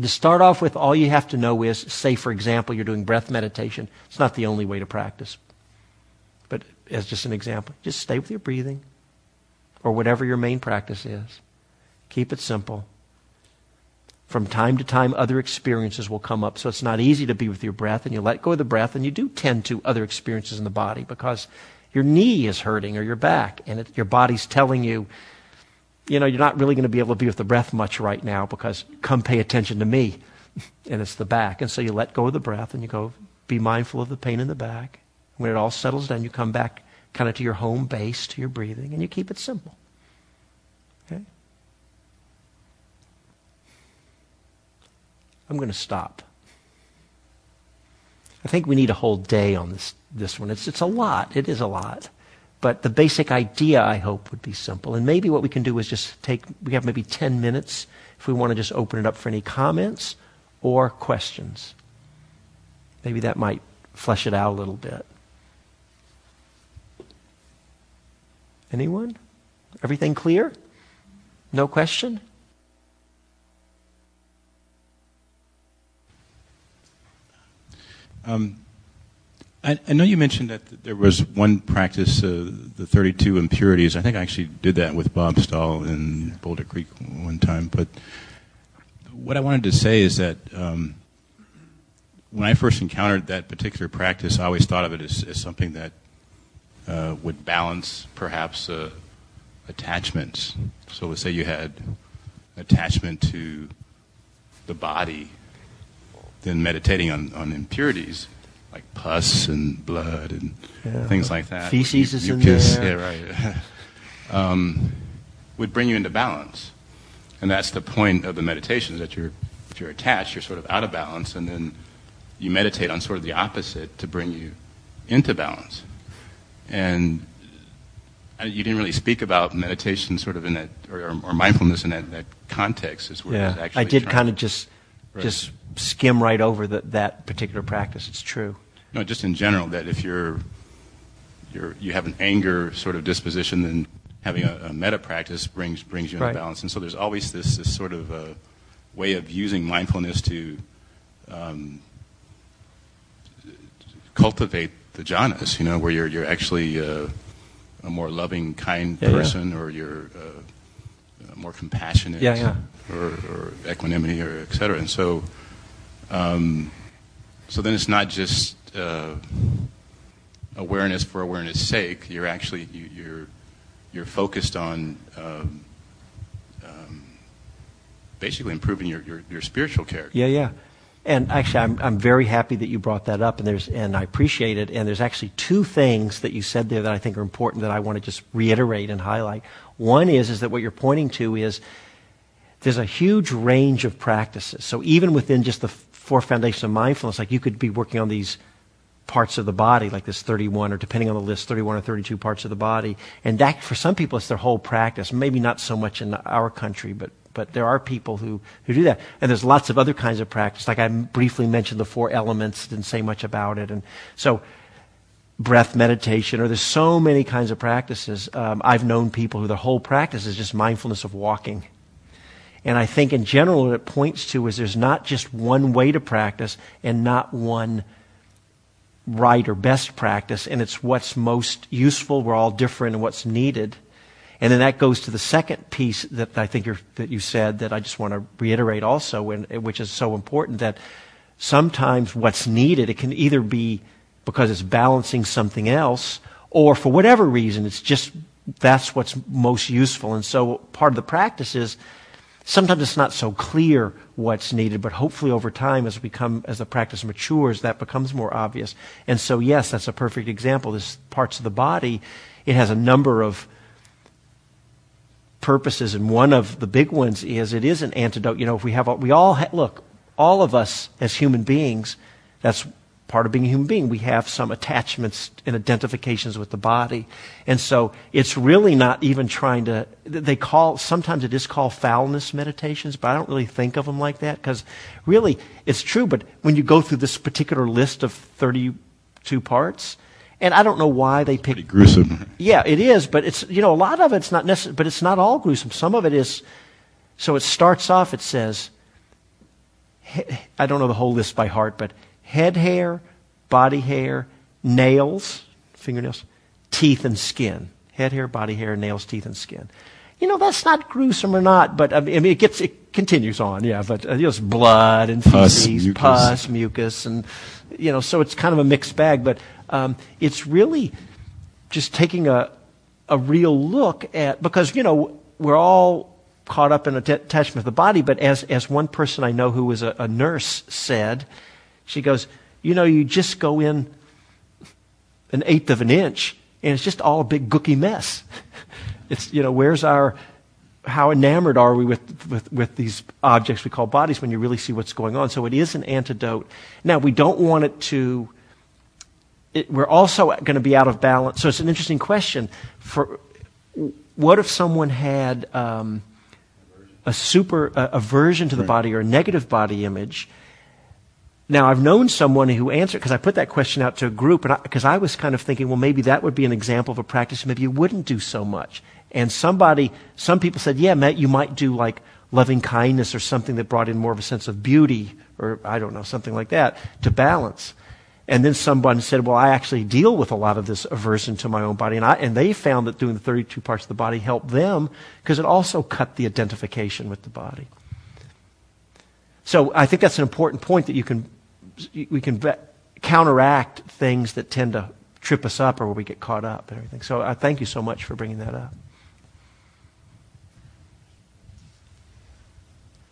To start off with, all you have to know is, say, for example, you're doing breath meditation. It's not the only way to practice. But as just an example, just stay with your breathing or whatever your main practice is. Keep it simple. From time to time, other experiences will come up. So it's not easy to be with your breath, and you let go of the breath, and you do tend to other experiences in the body because your knee is hurting or your back, and it, your body's telling you, you know, you're not really going to be able to be with the breath much right now because come pay attention to me. And it's the back. And so you let go of the breath and you go, be mindful of the pain in the back. When it all settles down, you come back kind of to your home base, to your breathing, and you keep it simple. Okay? I'm going to stop. I think we need a whole day on this, this one. It's, it's a lot. It is a lot. But the basic idea, I hope, would be simple. And maybe what we can do is just take, we have maybe 10 minutes if we want to just open it up for any comments or questions. Maybe that might flesh it out a little bit. Anyone? Everything clear? No question? Um, I, I, know you mentioned that there was one practice, uh, the 32 impurities. I think I actually did that with Bob Stahl in Boulder Creek one time. But what I wanted to say is that um, when I first encountered that particular practice, I always thought of it as, as something that uh, would balance perhaps uh, attachments. So let's say you had attachment to the body than meditating on, on impurities like pus and blood and yeah. things like that. Feces is mucus, in there. Yeah, right. um, would bring you into balance, and that's the point of the meditation: is that you're if you're attached, you're sort of out of balance, and then you meditate on sort of the opposite to bring you into balance. And you didn't really speak about meditation sort of in that, or, or mindfulness in that, that context. Is where yeah, I did kind of just right. just skim right over the, that particular practice. It's true. No, just in general, that if you're, you're you have an anger sort of disposition, then having a, a metta practice brings brings you into right. balance. And so there's always this this sort of a way of using mindfulness to um, cultivate the jhanas. You know, where you're you're actually uh, a more loving, kind yeah, person, yeah. or you're uh, more compassionate, yeah, yeah. Or, or equanimity, or et cetera. And so um, so then it's not just uh, awareness for awareness' sake. You're actually you, are you're, you're focused on um, um, basically improving your, your, your spiritual character. Yeah, yeah. And actually, I'm, I'm very happy that you brought that up, and there's and I appreciate it. And there's actually two things that you said there that I think are important that I want to just reiterate and highlight. One is is that what you're pointing to is there's a huge range of practices. So even within just the four foundations of mindfulness, like you could be working on these parts of the body, like this 31, or depending on the list, 31 or 32 parts of the body. And that, for some people, it's their whole practice. Maybe not so much in our country, but, but there are people who, who do that. And there's lots of other kinds of practice. Like I briefly mentioned the four elements, didn't say much about it. And so, breath meditation, or there's so many kinds of practices. Um, I've known people who their whole practice is just mindfulness of walking. And I think in general what it points to is there's not just one way to practice and not one right or best practice, and it's what's most useful. We're all different and what's needed. And then that goes to the second piece that I think that you said that I just want to reiterate also, and, which is so important that sometimes what's needed, it can either be because it's balancing something else, or for whatever reason, it's just that's what's most useful. And so part of the practice is Sometimes it's not so clear what's needed, but hopefully over time, as we come, as the practice matures, that becomes more obvious. And so, yes, that's a perfect example. This parts of the body, it has a number of purposes, and one of the big ones is it is an antidote. You know, if we have, we all ha- look, all of us as human beings, that's part of being a human being. We have some attachments and identifications with the body. And so it's really not even trying to, they call, sometimes it is called foulness meditations, but I don't really think of them like that because really it's true. But when you go through this particular list of 32 parts, and I don't know why they pick. gruesome. Yeah, it is, but it's, you know, a lot of it's not necessary, but it's not all gruesome. Some of it is, So it starts off, it says, I don't know the whole list by heart, but head hair, body hair, nails, fingernails, teeth, and skin. Head hair, body hair, nails, teeth, and skin. You know, that's not gruesome or not, but I mean, it gets, it continues on, yeah, but uh, there's blood and Pus, feces, mucus. pus, mucus, and, you know, so it's kind of a mixed bag, but um, it's really just taking a, a real look at, because, you know, we're all caught up in attachment of the body, but as, as one person I know who was a, a nurse said, she goes, you know, you just go in an eighth of an inch, and it's just all a big gooky mess. It's, you know, where's our, how enamored are we with, with, with these objects we call bodies when you really see what's going on? So it is an antidote. Now, we don't want it to, it, we're also going to be out of balance. So it's an interesting question. For, what if someone had um, a super uh, aversion to the body or a negative body image? Now, I've known someone who answered, because I put that question out to a group, because I, was kind of thinking, well, maybe that would be an example of a practice maybe you wouldn't do so much. And somebody, some people said, yeah, Matt, you might do like loving kindness or something that brought in more of a sense of beauty, or I don't know, something like that, to balance. And then someone said, well, I actually deal with a lot of this aversion to my own body. And, I, and they found that doing the 32 parts of the body helped them because it also cut the identification with the body. So I think that's an important point that you can, we can ve- counteract things that tend to trip us up or where we get caught up and everything. So I thank you so much for bringing that up.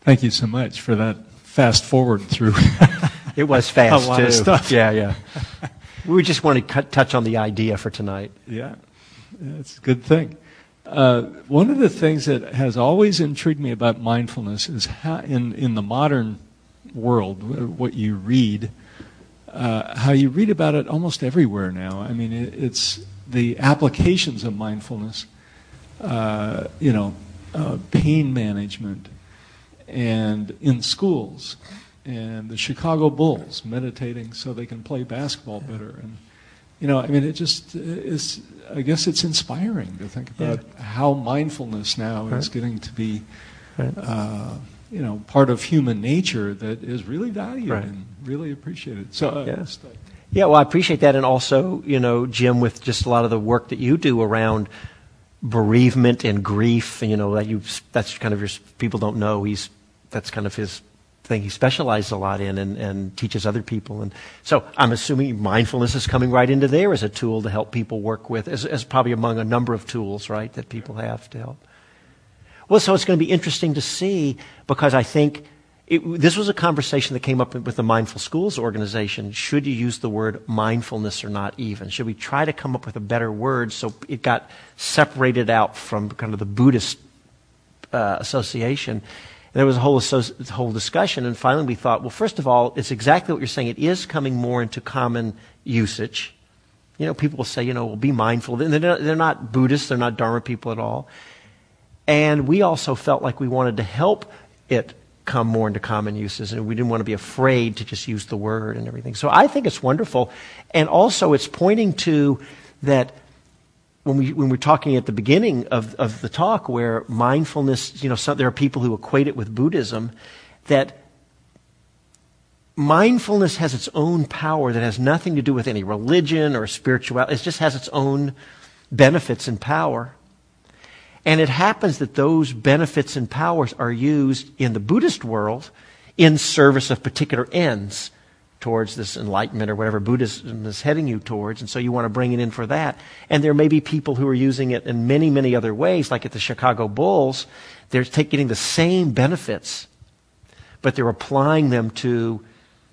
Thank you so much for that fast forward through. It was fast A lot too. of stuff. Yeah, yeah. we just want to cut, touch on the idea for tonight. yeah, it's a good thing. Uh, one of the things that has always intrigued me about mindfulness is how, in, in the modern world, what you read, uh, how you read about it almost everywhere now. I mean, it, it's the applications of mindfulness, uh, you know, uh, pain management, and in schools, and the Chicago Bulls meditating so they can play basketball better. And, you know, I mean, it just is, I guess it's inspiring to think about how mindfulness now is getting to be, Right. You know, part of human nature that is really valued Right. and really appreciated. So, uh, Yeah. uh, Yeah, well, I appreciate that. And also, you know, Jim, with just a lot of the work that you do around bereavement and grief, and, you know, that you, that's kind of your, people don't know, he's, that's kind of his thing he specializes a lot in and, and teaches other people. And so I'm assuming mindfulness is coming right into there as a tool to help people work with, as, as probably among a number of tools, right, that people have to help. Well, so it's going to be interesting to see because I think it, this was a conversation that came up with the Mindful Schools organization. Should you use the word mindfulness or not even? Should we try to come up with a better word so it got separated out from kind of the Buddhist uh, association? And there was a whole, associ- whole discussion, and finally we thought, well, first of all, it's exactly what you're saying. It is coming more into common usage. You know, people will say, you know, well, be mindful. And they're not, they're not Buddhists, they're not Dharma people at all. And we also felt like we wanted to help it come more into common uses, and we didn't want to be afraid to just use the word and everything. So I think it's wonderful. And also, it's pointing to that when, we, when we're talking at the beginning of, of the talk, where mindfulness, you know, some, there are people who equate it with Buddhism, that mindfulness has its own power that has nothing to do with any religion or spirituality. It just has its own benefits and power. And it happens that those benefits and powers are used in the Buddhist world in service of particular ends towards this enlightenment or whatever Buddhism is heading you towards. And so you want to bring it in for that. And there may be people who are using it in many, many other ways, like at the Chicago Bulls. They're getting the same benefits, but they're applying them to,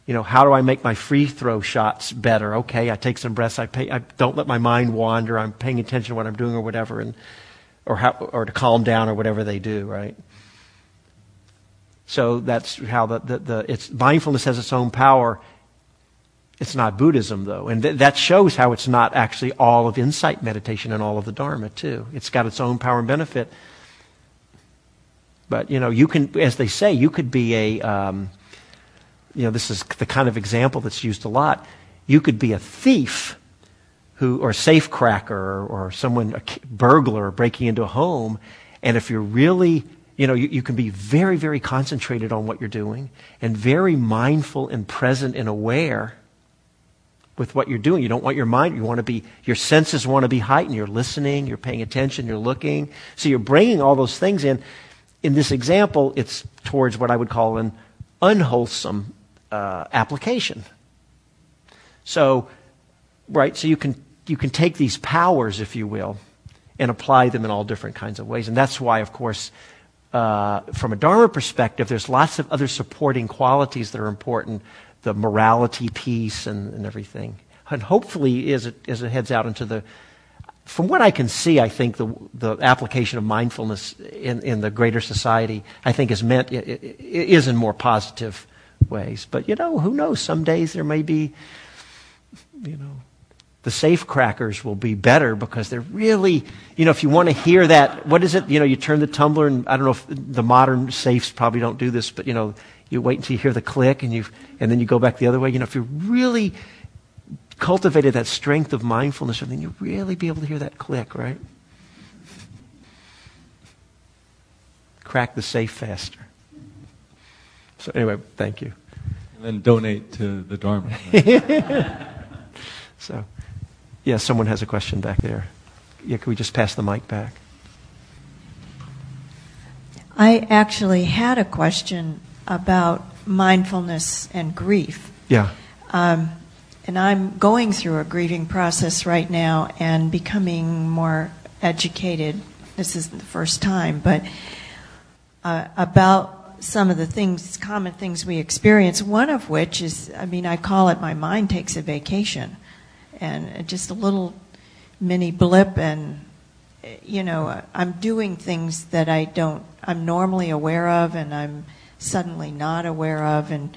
you know, how do I make my free throw shots better? Okay, I take some breaths. I, pay, I don't let my mind wander. I'm paying attention to what I'm doing or whatever. And or how, or to calm down or whatever they do, right? So that's how the, the, the it's mindfulness has its own power. It's not Buddhism though, and th- that shows how it's not actually all of insight meditation and all of the Dharma too. It's got its own power and benefit. But you know, you can, as they say, you could be a, um, you know, this is the kind of example that's used a lot. You could be a thief who, or safe cracker, or, or someone, a burglar breaking into a home, and if you're really you know, you, you can be very, very concentrated on what you're doing and very mindful and present and aware with what you're doing. You don't want your mind, you want to be, your senses want to be heightened. You're listening, you're paying attention, you're looking. So you're bringing all those things in. In this example, it's towards what I would call an unwholesome uh, application. So, right, so you can, you can take these powers, if you will, and apply them in all different kinds of ways. And that's why, of course, uh, from a Dharma perspective, there's lots of other supporting qualities that are important, the morality piece and, and everything. And hopefully, as it, as it heads out into the, from what I can see, I think the, the application of mindfulness in, in the greater society, I think is meant, it, it, it is in more positive ways. But, you know, who knows? Some days there may be, you know, the safe crackers will be better because they're really, you know, if you want to hear that, what is it? You know, you turn the tumbler and I don't know if the modern safes probably don't do this, but you know, you wait until you hear the click and you, and then you go back the other way. You know, if you really cultivated that strength of mindfulness, then you really be able to hear that click, right? Crack the safe faster. So anyway, thank you. And then donate to the Dharma. so. Yeah, someone has a question back there. Yeah, can we just pass the mic back? I actually had a question about mindfulness and grief. Yeah. Um, and I'm going through a grieving process right now and becoming more educated. This isn't the first time, but uh, about some of the things, common things we experience. One of which is, I mean, I call it my mind takes a vacation and just a little mini blip and you know i'm doing things that i don't i'm normally aware of and i'm suddenly not aware of and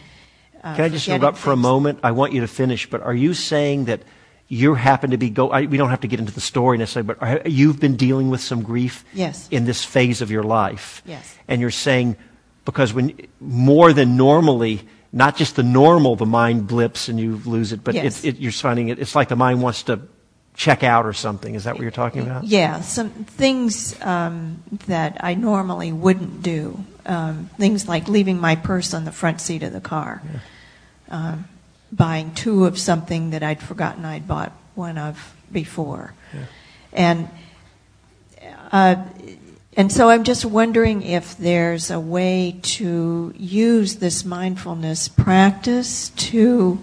uh, can i just interrupt for a moment? I want you to finish but are you saying that you happen to be go I, we don't have to get into the story necessarily but are, you've been dealing with some grief yes. in this phase of your life. Yes. And you're saying because when more than normally not just the normal, the mind blips and you lose it, but yes. it, it, you're finding it, it's like the mind wants to check out or something. Is that what you're talking about? Yeah, some things um, that I normally wouldn't do. Um, things like leaving my purse on the front seat of the car, yeah. um, buying two of something that I'd forgotten I'd bought one of before. Yeah. And uh, and so I'm just wondering if there's a way to use this mindfulness practice to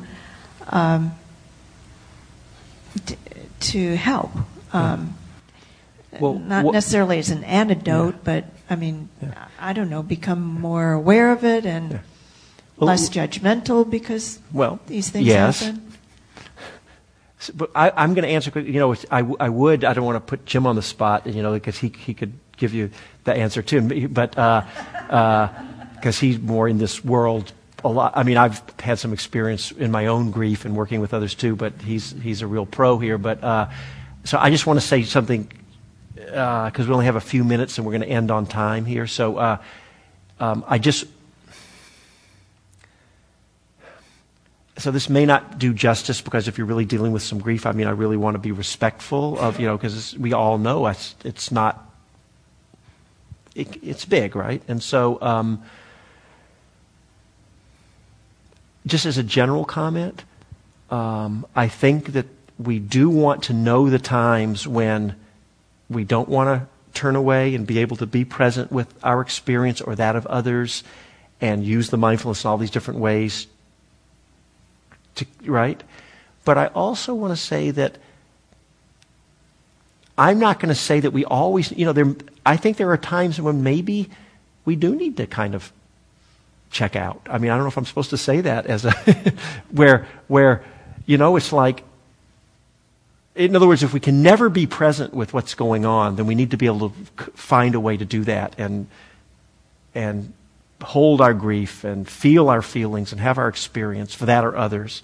um, t- to help. Um, well, not necessarily as an antidote, yeah. but I mean, yeah. I don't know, become more aware of it and yeah. well, less judgmental because well, these things yes. happen. but I, am going to answer quickly. You know, I, I would. I don't want to put Jim on the spot. You know, because he he could give you the answer too. But because uh, uh, he's more in this world a lot. I mean, I've had some experience in my own grief and working with others too. But he's he's a real pro here. But uh, so I just want to say something because uh, we only have a few minutes and we're going to end on time here. So uh, um, I just. So this may not do justice because if you're really dealing with some grief, I mean, I really want to be respectful of, you know, because we all know it's, it's not it, it's big, right? And so, um, just as a general comment, um, I think that we do want to know the times when we don't want to turn away and be able to be present with our experience or that of others and use the mindfulness in all these different ways to, right? But I also want to say that I'm not going to say that we always, you know, there, I think there are times when maybe we do need to kind of check out. I mean, I don't know if I'm supposed to say that as a, where, where, you know, it's like, in other words, if we can never be present with what's going on, then we need to be able to find a way to do that and, and hold our grief and feel our feelings and have our experience for that or others.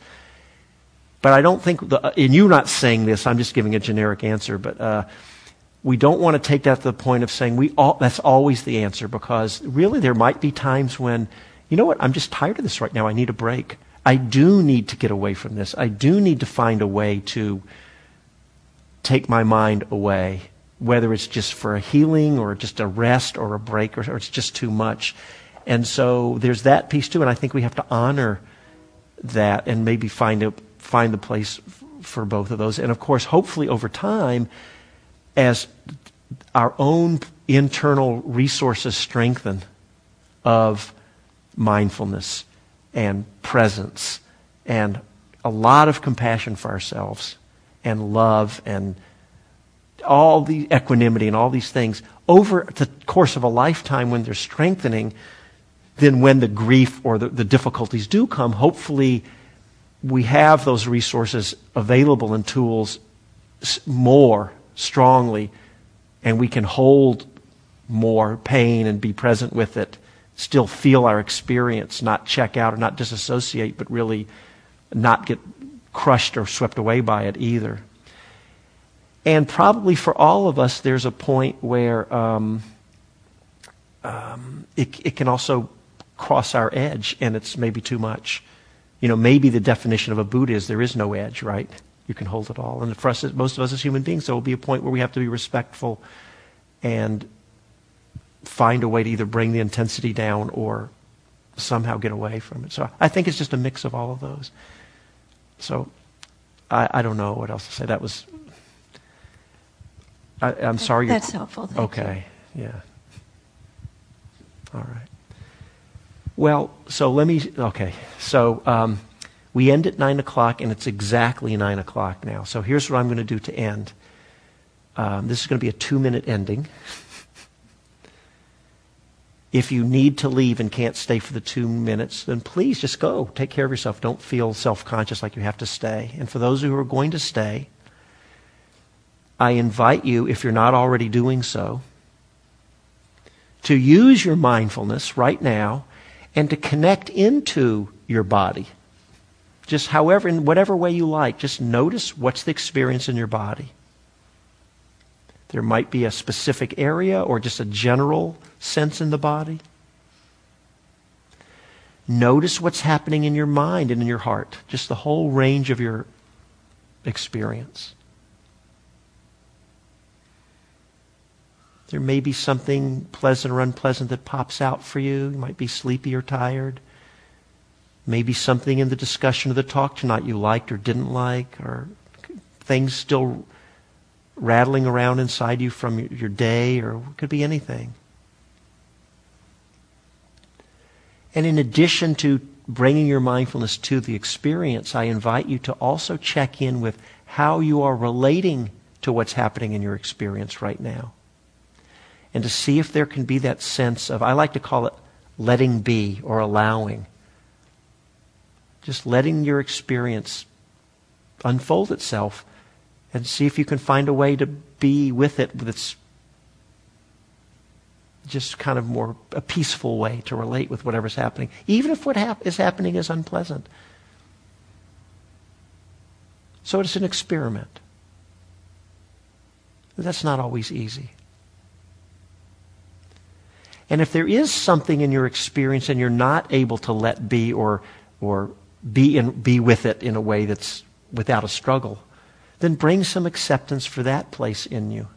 But I don't think, the, and you not saying this, I'm just giving a generic answer, but uh, we don't want to take that to the point of saying we all, that's always the answer because really there might be times when, you know what, I'm just tired of this right now. I need a break. I do need to get away from this. I do need to find a way to take my mind away whether it's just for a healing or just a rest or a break or, or it's just too much. And so there's that piece too, and I think we have to honor that and maybe find a find the place for both of those. And of course, hopefully over time, as our own internal resources strengthen of mindfulness and presence and a lot of compassion for ourselves and love and all the equanimity and all these things over the course of a lifetime when they're strengthening, then when the grief or the, the difficulties do come, hopefully we have those resources available and tools more strongly, and we can hold more pain and be present with it, still feel our experience, not check out or not disassociate, but really not get crushed or swept away by it either. And probably for all of us, there's a point where um, um, it, it can also cross our edge and it's maybe too much. You know, maybe the definition of a Buddha is there is no edge, right? You can hold it all. And for us, most of us as human beings, there will be a point where we have to be respectful and find a way to either bring the intensity down or somehow get away from it. So I think it's just a mix of all of those. So I, I don't know what else to say. That was I, am sorry. That's helpful. Okay. You. Yeah. All right. Well, so let me. Okay. So um, we end at nine o'clock, and it's exactly nine o'clock now. So here's what I'm going to do to end. Um, this is going to be a two-minute ending. If you need to leave and can't stay for the two minutes, then please just go. Take care of yourself. Don't feel self conscious like you have to stay. And for those who are going to stay, I invite you, if you're not already doing so, to use your mindfulness right now and to connect into your body. Just however, in whatever way you like, just notice what's the experience in your body. There might be a specific area or just a general sense in the body. Notice what's happening in your mind and in your heart, just the whole range of your experience. There may be something pleasant or unpleasant that pops out for you. You might be sleepy or tired. Maybe something in the discussion of the talk tonight you liked or didn't like, or things still rattling around inside you from your day, or it could be anything. And in addition to bringing your mindfulness to the experience, I invite you to also check in with how you are relating to what's happening in your experience right now and to see if there can be that sense of, I like to call it letting be or allowing. Just letting your experience unfold itself and see if you can find a way to be with it that's just kind of more a peaceful way to relate with whatever's happening, even if what hap- is happening is unpleasant. So it's an experiment. That's not always easy. And if there is something in your experience and you're not able to let be or, or be, in, be with it in a way that's without a struggle, then bring some acceptance for that place in you.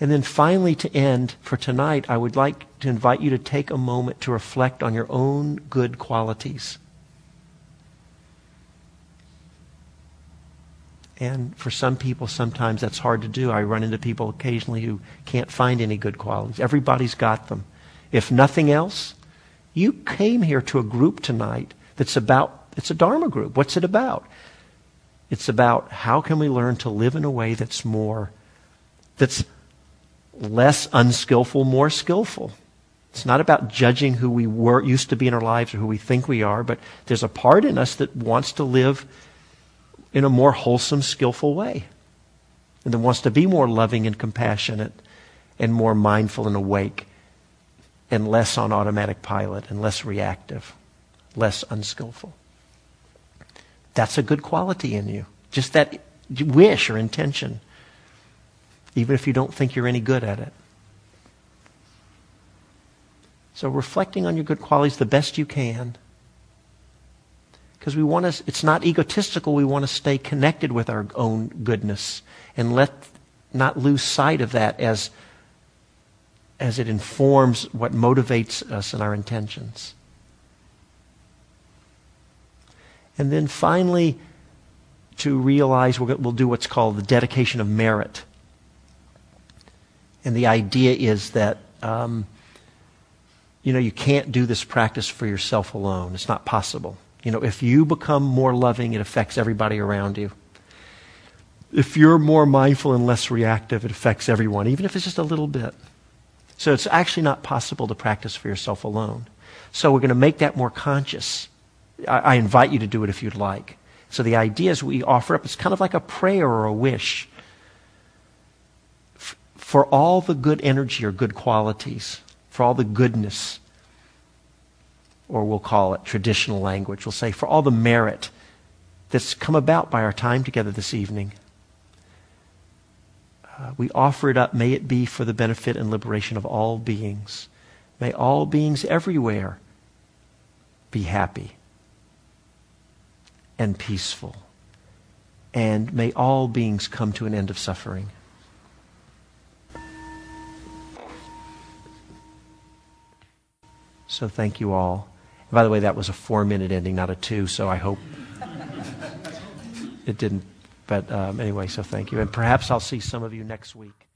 And then finally, to end for tonight, I would like to invite you to take a moment to reflect on your own good qualities. And for some people, sometimes that's hard to do. I run into people occasionally who can't find any good qualities. Everybody's got them. If nothing else, you came here to a group tonight that's about, it's a Dharma group. What's it about? It's about how can we learn to live in a way that's more, that's less unskillful, more skillful. It's not about judging who we were, used to be in our lives or who we think we are, but there's a part in us that wants to live in a more wholesome, skillful way. And that wants to be more loving and compassionate and more mindful and awake and less on automatic pilot and less reactive, less unskillful. That's a good quality in you. Just that wish or intention, even if you don't think you're any good at it. So, reflecting on your good qualities the best you can Because we want to, it's not egotistical. We want to stay connected with our own goodness and let not lose sight of that as, as it informs what motivates us and our intentions. And then finally, to realize we'll, we'll do what's called the dedication of merit. And the idea is that, um, you know, you can't do this practice for yourself alone. It's not possible. You know, if you become more loving, it affects everybody around you. If you're more mindful and less reactive, it affects everyone, even if it's just a little bit. So it's actually not possible to practice for yourself alone. So we're going to make that more conscious. I, I invite you to do it if you'd like. So the idea is we offer up, it's kind of like a prayer or a wish for all the good energy or good qualities, for all the goodness, or we'll call it traditional language. We'll say for all the merit that's come about by our time together this evening. Uh, we offer it up. May it be for the benefit and liberation of all beings. May all beings everywhere be happy and peaceful. And may all beings come to an end of suffering. So thank you all. By the way, that was a four minute ending, not a two, so I hope it didn't. But um, anyway, so thank you. And perhaps I'll see some of you next week.